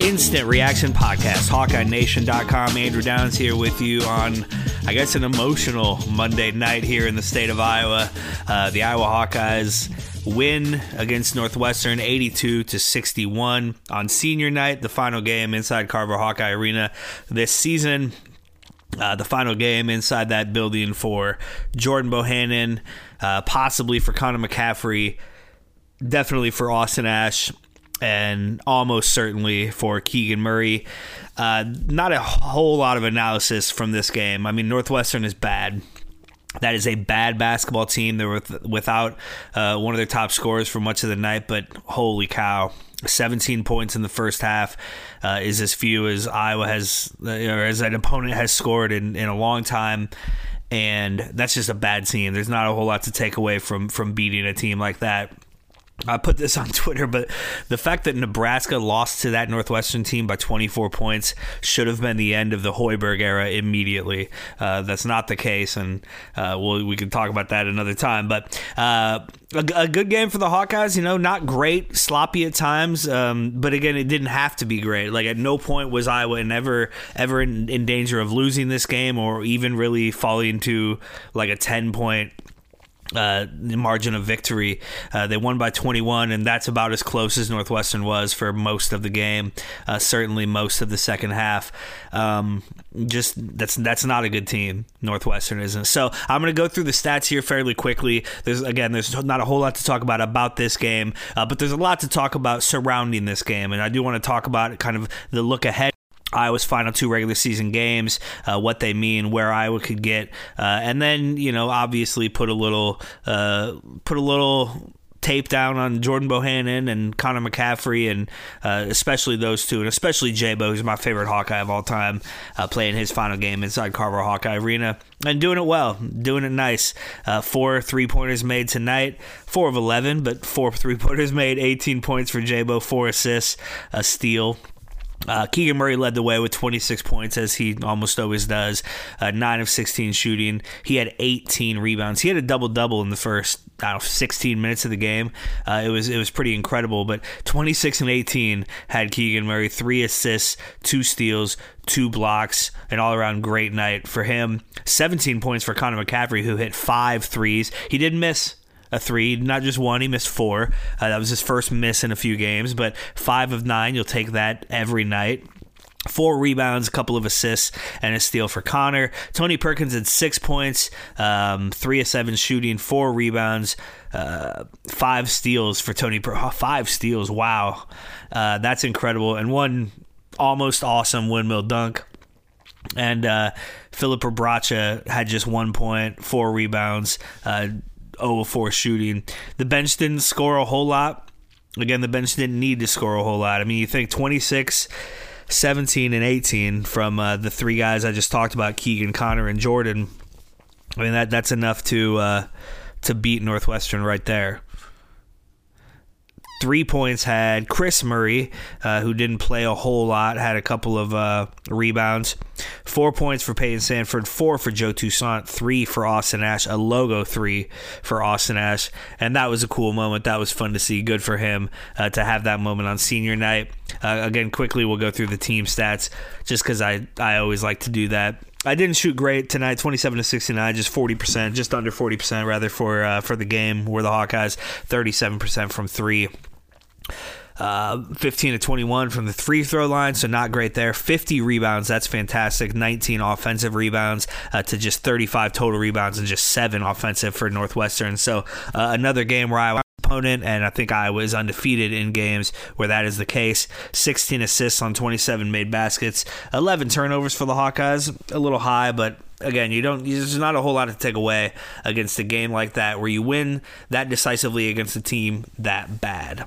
Instant Reaction Podcast, HawkeyeNation.com. Andrew Downs here with you on, I guess, an emotional Monday night here in the state of Iowa. Uh, the Iowa Hawkeyes win against Northwestern 82 to 61 on senior night, the final game inside Carver Hawkeye Arena this season. Uh, the final game inside that building for Jordan Bohannon, uh, possibly for Connor McCaffery, definitely for Austin Ash, and almost certainly for Keegan Murray. Uh, not a whole lot of analysis from this game. I mean, Northwestern is bad. That is a bad basketball team. They're with, without uh, one of their top scorers for much of the night, but holy cow. 17 points in the first half uh, is as few as Iowa has, uh, or as an opponent has scored in, in a long time. And that's just a bad team. There's not a whole lot to take away from from beating a team like that. I put this on Twitter, but the fact that Nebraska lost to that Northwestern team by 24 points should have been the end of the Hoiberg era immediately. Uh, that's not the case, and uh, we'll, we can talk about that another time. But uh, a, a good game for the Hawkeyes. You know, not great, sloppy at times, um, but again, it didn't have to be great. Like at no point was Iowa ever ever in, in danger of losing this game or even really falling to like a 10 point uh, margin of victory. Uh, they won by 21, and that's about as close as Northwestern was for most of the game. Uh, certainly, most of the second half. Um, just that's that's not a good team. Northwestern isn't. So I'm going to go through the stats here fairly quickly. There's again, there's not a whole lot to talk about about this game, uh, but there's a lot to talk about surrounding this game, and I do want to talk about kind of the look ahead. Iowa's final two regular season games, uh, what they mean, where Iowa could get, uh, and then you know obviously put a little uh, put a little tape down on Jordan Bohannon and Connor McCaffery, and uh, especially those two, and especially Jabo, who's my favorite Hawkeye of all time, uh, playing his final game inside Carver Hawkeye Arena and doing it well, doing it nice. Uh, four three pointers made tonight, four of eleven, but four three pointers made, eighteen points for Jabo, four assists, a steal. Uh, Keegan Murray led the way with 26 points, as he almost always does. Uh, 9 of 16 shooting. He had 18 rebounds. He had a double double in the first I don't know, 16 minutes of the game. Uh, it was it was pretty incredible. But 26 and 18 had Keegan Murray. Three assists, two steals, two blocks, an all around great night for him. 17 points for Connor McCaffery, who hit five threes. He didn't miss a three, not just one. He missed four. Uh, that was his first miss in a few games, but five of nine. You'll take that every night. Four rebounds, a couple of assists, and a steal for Connor. Tony Perkins had six points, um, three of seven shooting, four rebounds, uh, five steals for Tony. Per- oh, five steals, wow, uh, that's incredible, and one almost awesome windmill dunk. And uh, Philip Bracha had just one point, four rebounds, uh, 0 of 4 shooting. The bench didn't score a whole lot. Again, the bench didn't need to score a whole lot. I mean, you think 26, 17, and 18 from uh, the three guys I just talked about Keegan, Connor, and Jordan. I mean, that that's enough to uh, to beat Northwestern right there. Three points had Kris Murray, uh, who didn't play a whole lot, had a couple of uh, rebounds. Four points for Payton Sandfort, four for Joe Toussaint, three for Austin Ash, a logo three for Austin Ash. And that was a cool moment. That was fun to see. Good for him uh, to have that moment on senior night. Uh, again, quickly, we'll go through the team stats just because I, I always like to do that. I didn't shoot great tonight, twenty-seven to sixty-nine, just forty percent, just under forty percent rather for uh, for the game. Were the Hawkeyes thirty-seven percent from three. Uh, 15 to 21 from the free throw line, so not great there. 50 rebounds, that's fantastic. 19 offensive rebounds uh, to just 35 total rebounds and just seven offensive for Northwestern. So uh, another game where I opponent, and I think Iowa is undefeated in games where that is the case. 16 assists on 27 made baskets, 11 turnovers for the Hawkeyes, a little high, but again, you don't. There's not a whole lot to take away against a game like that where you win that decisively against a team that bad.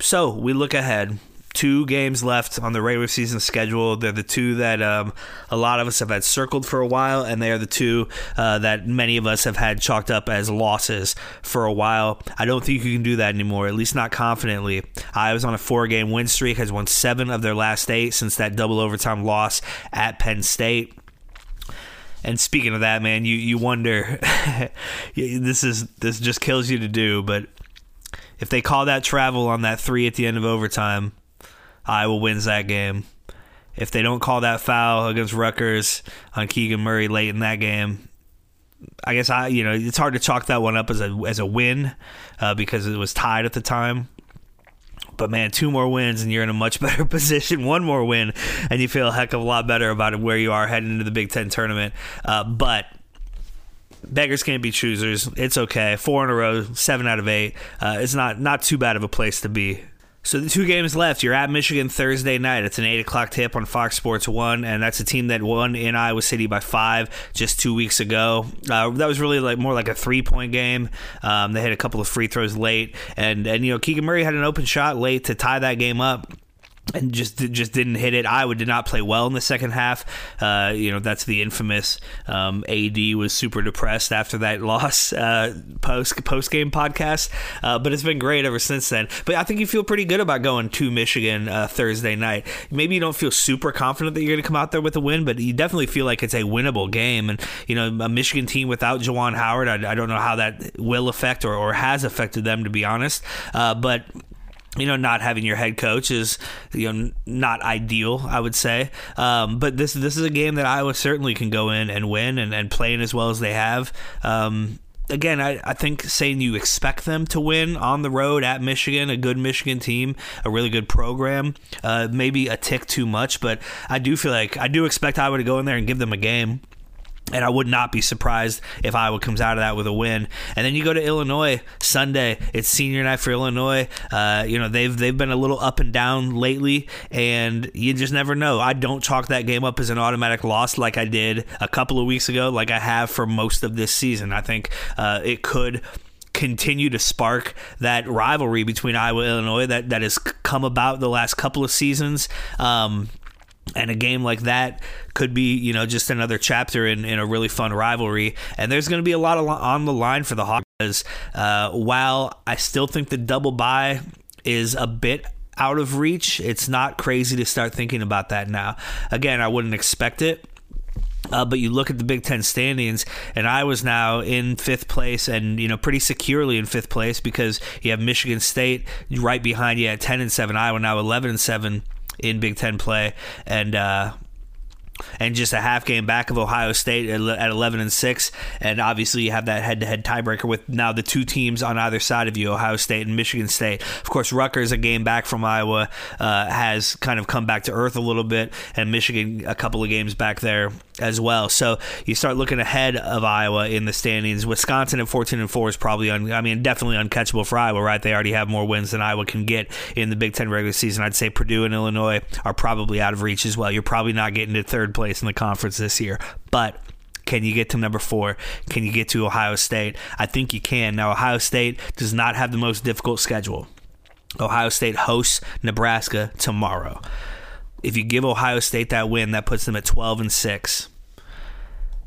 So we look ahead. Two games left on the regular season schedule. They're the two that um, a lot of us have had circled for a while, and they are the two uh, that many of us have had chalked up as losses for a while. I don't think you can do that anymore, at least not confidently. Iowa's on a four game win streak, has won seven of their last eight since that double overtime loss at Penn State. And speaking of that, man, you you wonder this is this just kills you to do, but if they call that travel on that three at the end of overtime, Iowa wins that game. If they don't call that foul against Rutgers on Keegan Murray late in that game, I guess I you know it's hard to chalk that one up as a as a win uh, because it was tied at the time. But man, two more wins and you're in a much better position. One more win and you feel a heck of a lot better about where you are heading into the Big Ten tournament. Uh, but beggars can't be choosers. It's okay. Four in a row, seven out of eight. Uh, it's not not too bad of a place to be. So the two games left. You're at Michigan Thursday night. It's an eight o'clock tip on Fox Sports One, and that's a team that won in Iowa City by five just two weeks ago. Uh, that was really like more like a three point game. Um, they had a couple of free throws late, and and you know Keegan Murray had an open shot late to tie that game up and just just didn't hit it. Iowa did not play well in the second half. Uh, you know that's the infamous um, AD was super depressed after that loss uh, post post game podcast. Uh, but it's been great ever since then. But I think you feel pretty good about going to Michigan uh, Thursday night. Maybe you don't feel super confident that you're going to come out there with a win, but you definitely feel like it's a winnable game. And you know a Michigan team without Juwan Howard, I, I don't know how that will affect or, or has affected them to be honest. Uh, but you know, not having your head coach is you know not ideal, I would say. Um, but this this is a game that Iowa certainly can go in and win and, and playing as well as they have. Um, again, I, I think saying you expect them to win on the road at Michigan, a good Michigan team, a really good program, uh, maybe a tick too much, but I do feel like I do expect Iowa to go in there and give them a game. And I would not be surprised if Iowa comes out of that with a win. And then you go to Illinois Sunday. It's senior night for Illinois. Uh, you know they've they've been a little up and down lately, and you just never know. I don't chalk that game up as an automatic loss like I did a couple of weeks ago, like I have for most of this season. I think uh, it could continue to spark that rivalry between Iowa and Illinois that that has come about the last couple of seasons. Um, and a game like that could be, you know, just another chapter in, in a really fun rivalry. And there's going to be a lot of, on the line for the Hawks. Uh, while I still think the double bye is a bit out of reach, it's not crazy to start thinking about that now. Again, I wouldn't expect it. Uh, but you look at the Big Ten standings, and I was now in fifth place, and you know pretty securely in fifth place because you have Michigan State right behind you at ten and seven. Iowa now eleven and seven in Big Ten play, and uh, and just a half game back of Ohio State at 11 and 6 and obviously you have that head-to-head tiebreaker with now the two teams on either side of you Ohio State and Michigan State. Of course Rutgers a game back from Iowa uh, has kind of come back to earth a little bit and Michigan a couple of games back there as well so you start looking ahead of Iowa in the standings Wisconsin at 14 and 4 is probably un- I mean definitely uncatchable for Iowa right they already have more wins than Iowa can get in the Big Ten regular season I'd say Purdue and Illinois are probably out of reach as well you're probably not getting to third place in the conference this year. But can you get to number four? Can you get to Ohio State? I think you can. Now, Ohio State does not have the most difficult schedule. Ohio State hosts Nebraska tomorrow. If you give Ohio State that win, that puts them at 12 and 6.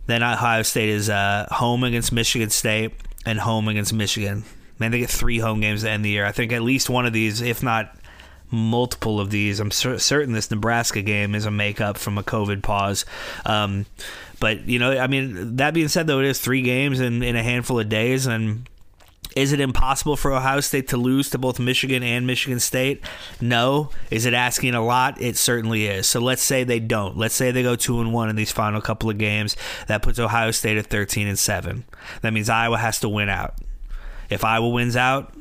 Then Ohio State is uh, home against Michigan State and home against Michigan. Man, they get three home games to end the year. I think at least one of these, if not multiple of these. I'm cer- certain this Nebraska game is a makeup from a COVID pause. Um, but you know, I mean, that being said, though, it is three games in, in a handful of days, and is it impossible for Ohio State to lose to both Michigan and Michigan State? No. Is it asking a lot? It certainly is. So let's say they don't. Let's say they go two and one in these final couple of games. That puts Ohio State at thirteen and seven. That means Iowa has to win out. If Iowa wins out,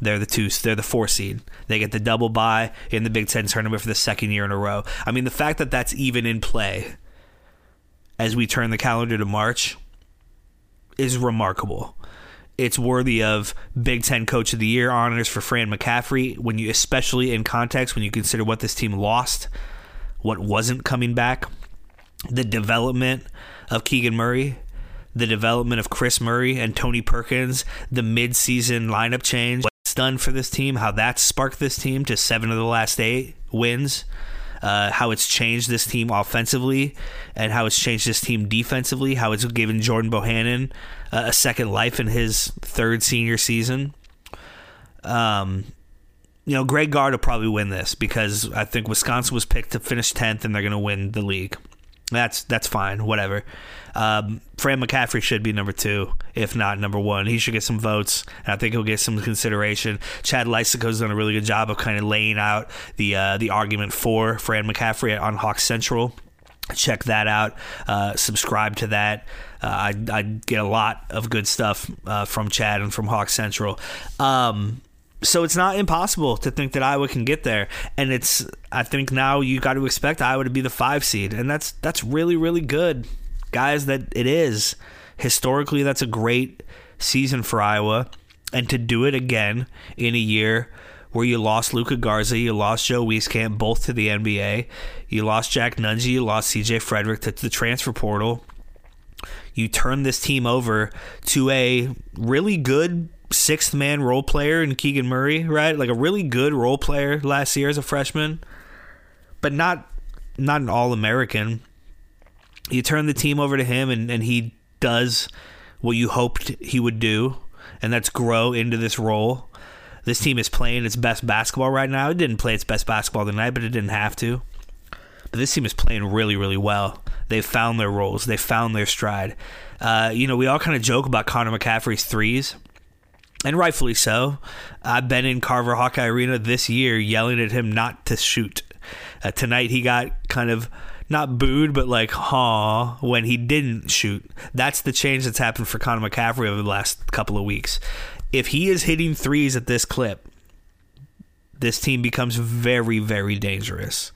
they're the two. They're the four seed. They get the double bye in the Big Ten tournament for the second year in a row. I mean, the fact that that's even in play as we turn the calendar to March is remarkable. It's worthy of Big Ten Coach of the Year honors for Fran McCaffery. when you, especially in context, when you consider what this team lost, what wasn't coming back, the development of Keegan Murray, the development of Kris Murray and Tony Perkins, the midseason lineup change, what's done for this team, how that sparked this team to seven of the last eight wins. Uh, how it's changed this team offensively and how it's changed this team defensively, how it's given Jordan Bohannon a second life in his third senior season. Um, you know, Greg Gard will probably win this because I think Wisconsin was picked to finish tenth and they're going to win the league. That's that's fine, whatever. Um, Fran McCaffery should be number two, if not number one. He should get some votes, and I think he'll get some consideration. Chad Leistikow's done a really good job of kind of laying out the uh, the argument for Fran McCaffery on Hawk Central. Check that out. Uh, subscribe to that. Uh, I, I get a lot of good stuff uh, from Chad and from Hawk Central. Um, so it's not impossible to think that Iowa can get there, and it's I think now you got to expect Iowa to be the five seed, and that's that's really really good, guys. That it is historically that's a great season for Iowa, and to do it again in a year where you lost Luka Garza, you lost Joe Wieskamp, both to the NBA, you lost Jack Nunge, you lost C.J. Frederick to the transfer portal. You turn this team over to a really good sixth man role player in Keegan Murray, right? Like a really good role player last year as a freshman, but not not an all American. You turn the team over to him and, and he does what you hoped he would do, and that's grow into this role. This team is playing its best basketball right now. It didn't play its best basketball tonight, but it didn't have to. But this team is playing really, really well. They've found their roles. They found their stride. Uh, you know, we all kind of joke about Connor McCaffery's threes and rightfully so. I've been in Carver Hawkeye Arena this year yelling at him not to shoot. Uh, tonight he got kind of not booed, but like, huh, when he didn't shoot. That's the change that's happened for Connor McCaffery over the last couple of weeks. If he is hitting threes at this clip, this team becomes very, very dangerous.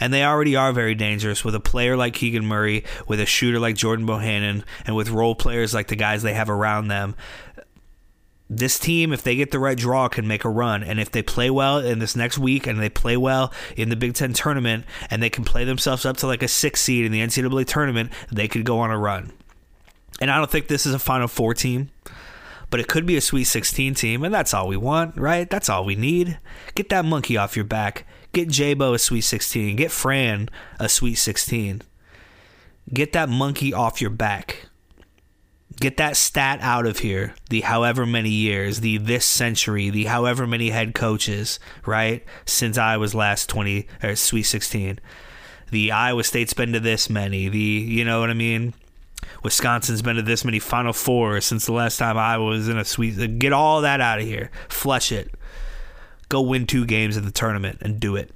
And they already are very dangerous with a player like Keegan Murray, with a shooter like Jordan Bohannon, and with role players like the guys they have around them this team, if they get the right draw, can make a run. And if they play well in this next week and they play well in the Big Ten tournament and they can play themselves up to like a six seed in the NCAA tournament, they could go on a run. And I don't think this is a Final Four team, but it could be a Sweet 16 team. And that's all we want, right? That's all we need. Get that monkey off your back. Get Jabo a Sweet 16. Get Fran a Sweet 16. Get that monkey off your back. Get that stat out of here. The however many years, the this century, the however many head coaches, right? Since I was last 20 or Sweet 16. The Iowa State's been to this many. The, you know what I mean? Wisconsin's been to this many Final Fours since the last time I was in a sweet. Get all that out of here. Flush it. Go win two games in the tournament and do it.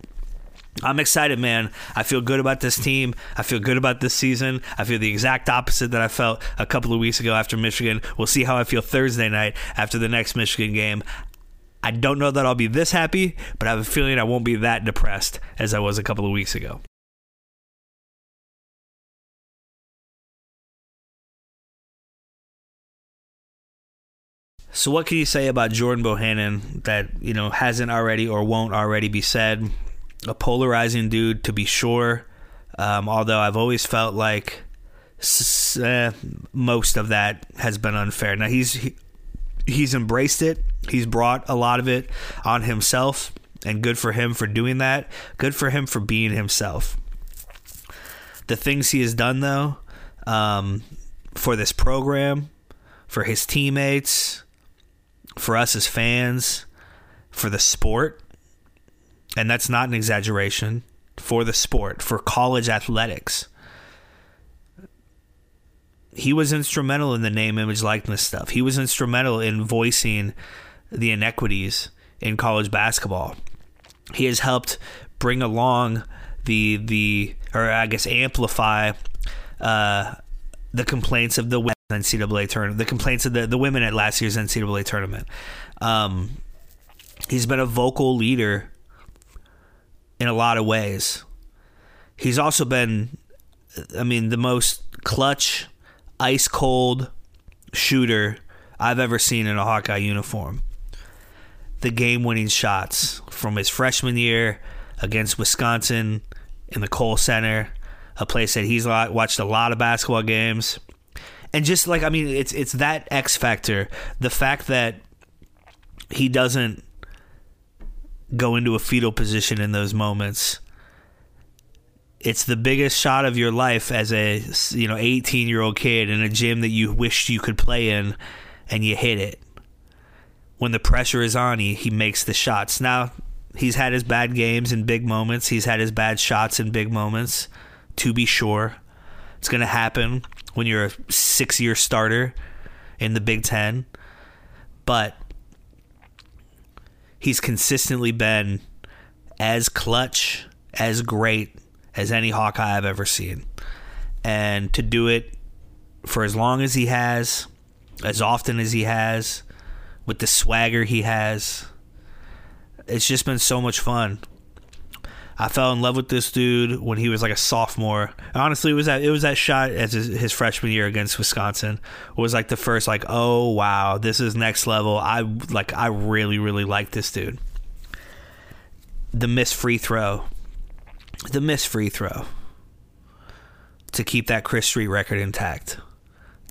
I'm excited, man. I feel good about this team. I feel good about this season. I feel the exact opposite that I felt a couple of weeks ago after Michigan. We'll see how I feel Thursday night after the next Michigan game. I don't know that I'll be this happy, but I have a feeling I won't be that depressed as I was a couple of weeks ago. So what can you say about Jordan Bohannon that, you know, hasn't already or won't already be said? a polarizing dude to be sure. Um, although I've always felt like uh, most of that has been unfair. Now he's he, he's embraced it. He's brought a lot of it on himself, and good for him for doing that. Good for him for being himself. The things he has done though, um, for this program, for his teammates, for us as fans, for the sport and that's not an exaggeration, for the sport, for college athletics. He was instrumental in the name, image, likeness stuff. He was instrumental in voicing the inequities in college basketball. He has helped bring along the the or I guess amplify uh, the complaints of the NCAA tournament, the complaints of the, the women at last year's NCAA tournament. Um, he's been a vocal leader in a lot of ways. He's also been, I mean, the most clutch, ice cold shooter I've ever seen in a Hawkeye uniform. The game winning shots from his freshman year against Wisconsin in the Kohl Center, a place that he's watched a lot of basketball games. And just like I mean, it's it's that X factor, the fact that he doesn't go into a fetal position in those moments. It's the biggest shot of your life as a you know 18 year old kid in a gym that you wished you could play in, and you hit it. When the pressure is on, he he makes the shots. Now he's had his bad games in big moments. He's had his bad shots in big moments. To be sure, it's going to happen when you're a six year starter in the Big Ten. But he's consistently been as clutch, as great as any Hawkeye I've ever seen. And to do it for as long as he has, as often as he has, with the swagger he has, it's just been so much fun. I fell in love with this dude when he was like a sophomore. Honestly, it was that it was that shot as his, his, freshman year against Wisconsin was like the first like, oh wow, this is next level. I like I really really like this dude. The missed free throw, the missed free throw to keep that Chris Street record intact,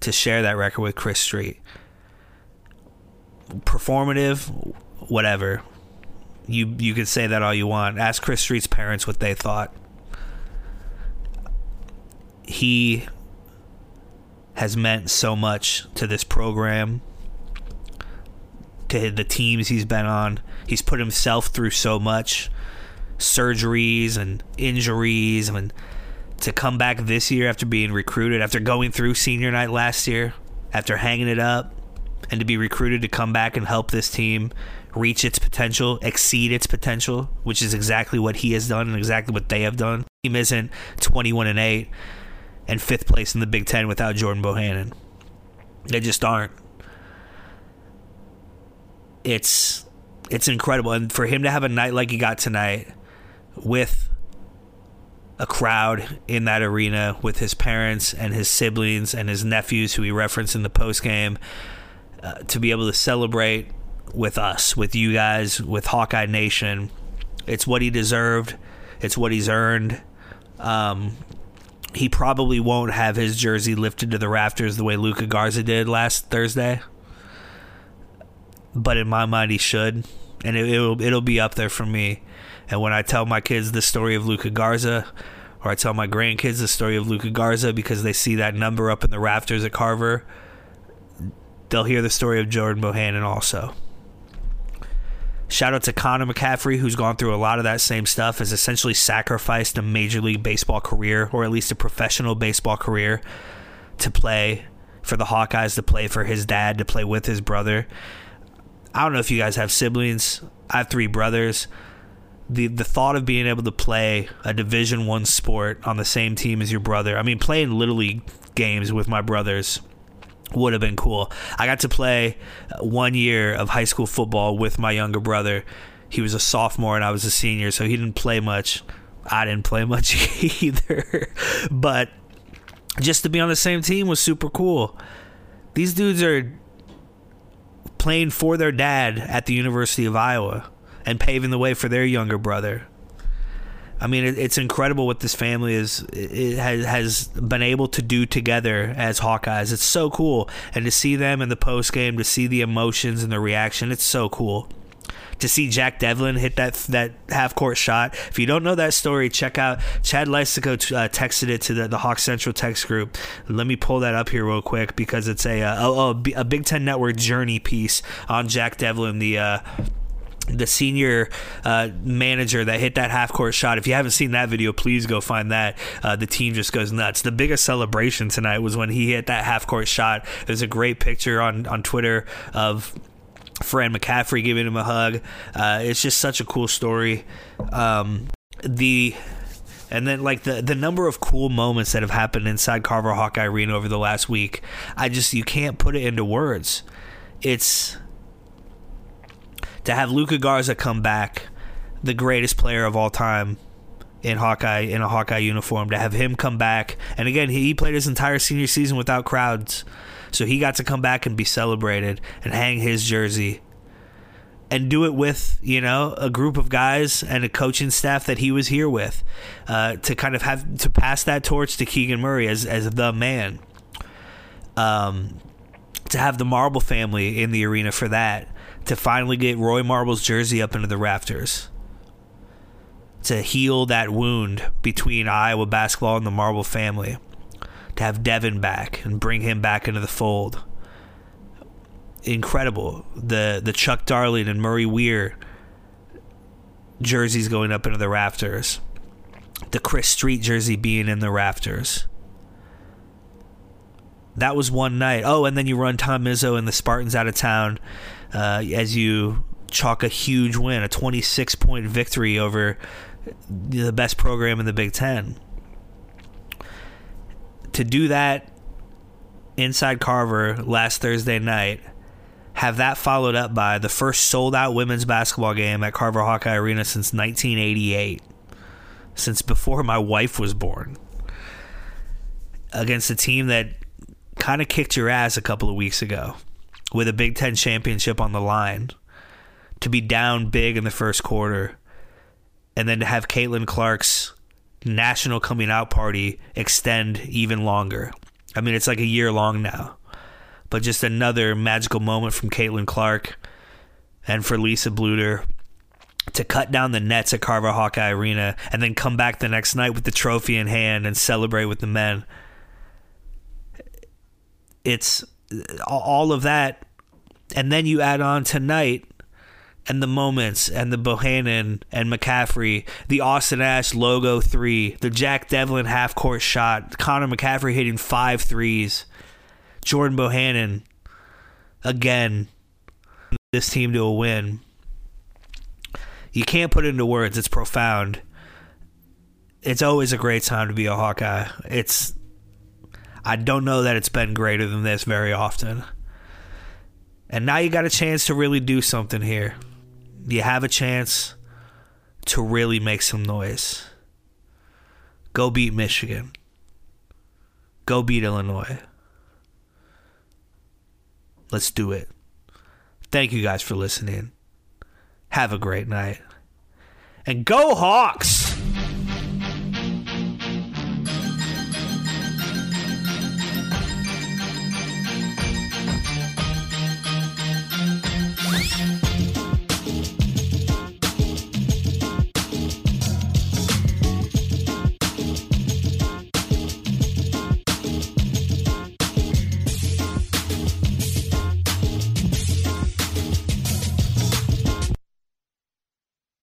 to share that record with Chris Street. Performative, whatever you you could say that all you want. Ask Chris Street's parents what they thought. He has meant so much to this program, to the teams he's been on. He's put himself through so much surgeries and injuries and to come back this year after being recruited, after going through senior night last year, after hanging it up, and to be recruited to come back and help this team reach its potential, exceed its potential, which is exactly what he has done and exactly what they have done. Team isn't 21 and 8 and fifth place in the Big Ten without Jordan Bohannon. They just aren't. It's it's incredible, and for him to have a night like he got tonight, with a crowd in that arena, with his parents and his siblings and his nephews, who he referenced in the post game, uh, to be able to celebrate with us, with you guys, with Hawkeye Nation. It's what he deserved. It's what he's earned. Um, he probably won't have his jersey lifted to the rafters the way Luka Garza did last Thursday. But in my mind, he should, and it, will it'll be up there for me. And when I tell my kids the story of Luka Garza, or I tell my grandkids the story of Luka Garza because they see that number up in the rafters at Carver, they'll hear the story of Jordan Bohannon also. Shout out to Connor McCaffery, who's gone through a lot of that same stuff, has essentially sacrificed a Major League Baseball career, or at least a professional baseball career, to play for the Hawkeyes, to play for his dad, to play with his brother. I don't know if you guys have siblings. I have three brothers. The the thought of being able to play a Division One sport on the same team as your brother. I mean, playing little league games with my brothers would have been cool. I got to play one year of high school football with my younger brother. He was a sophomore and I was a senior, so he didn't play much. I didn't play much either. but just to be on the same team was super cool. These dudes are playing for their dad at the University of Iowa and paving the way for their younger brother. I mean, it, it's incredible what this family is has has been able to do together as Hawkeyes. It's so cool, and to see them in the post game, to see the emotions and the reaction, it's so cool. To see Jack Devlin hit that that half court shot. If you don't know that story, check out Chad Leistikow uh, texted it to the, the Hawk Central text group. Let me pull that up here real quick because it's a uh, a, a Big Ten Network journey piece on Jack Devlin, the. Uh, the senior uh, manager that hit that half court shot. If you haven't seen that video, please go find that. Uh, the team just goes nuts. The biggest celebration tonight was when he hit that half court shot. There's a great picture on on Twitter of. Fran McCaffery giving him a hug. Uh, it's just such a cool story. Um, the and then like the the number of cool moments that have happened inside Carver Hawkeye Arena over the last week, I just you can't put it into words. It's to have Luka Garza come back, the greatest player of all time in Hawkeye in a Hawkeye uniform, to have him come back, and again he, played his entire senior season without crowds, so he got to come back and be celebrated and hang his jersey. And do it with you know a group of guys and a coaching staff that he was here with, uh, to kind of have to pass that torch to Keegan Murray as as the man. Um, to have the Marble family in the arena for that, to finally get Roy Marble's jersey up into the rafters, to heal that wound between Iowa basketball and the Marble family, to have Devyn back and bring him back into the fold. Incredible. The the Chuck Darling and Murray Wier jerseys going up into the rafters. The Chris Street jersey being in the rafters. That was one night. Oh, and then you run Tom Izzo and the Spartans out of town uh, as you chalk a huge win, a 26 point victory over the best program in the Big Ten. To do that inside Carver last Thursday night, have that followed up by the first sold out women's basketball game at Carver Hawkeye Arena since 1988, since before my wife was born, against a team that kind of kicked your ass a couple of weeks ago with a Big Ten championship on the line, to be down big in the first quarter, and then to have Caitlin Clark's national coming out party extend even longer. I mean, it's like a year long now, but just another magical moment from Caitlin Clark and for Lisa Bluder to cut down the nets at Carver Hawkeye Arena and then come back the next night with the trophy in hand and celebrate with the men. It's all of that, and then you add on tonight and the moments and the Bohannon and McCaffery, the Austin Ash logo three, the Jack Devlin half court shot, Connor McCaffery hitting five threes, Jordan Bohannon again, this team to a win. You can't put it into words. It's profound. It's always a great time to be a Hawkeye. It's I don't know that it's been greater than this very often. And now you got a chance to really do something here. You have a chance to really make some noise. Go beat Michigan. Go beat Illinois. Let's do it. Thank you guys for listening. Have a great night. And go Hawks!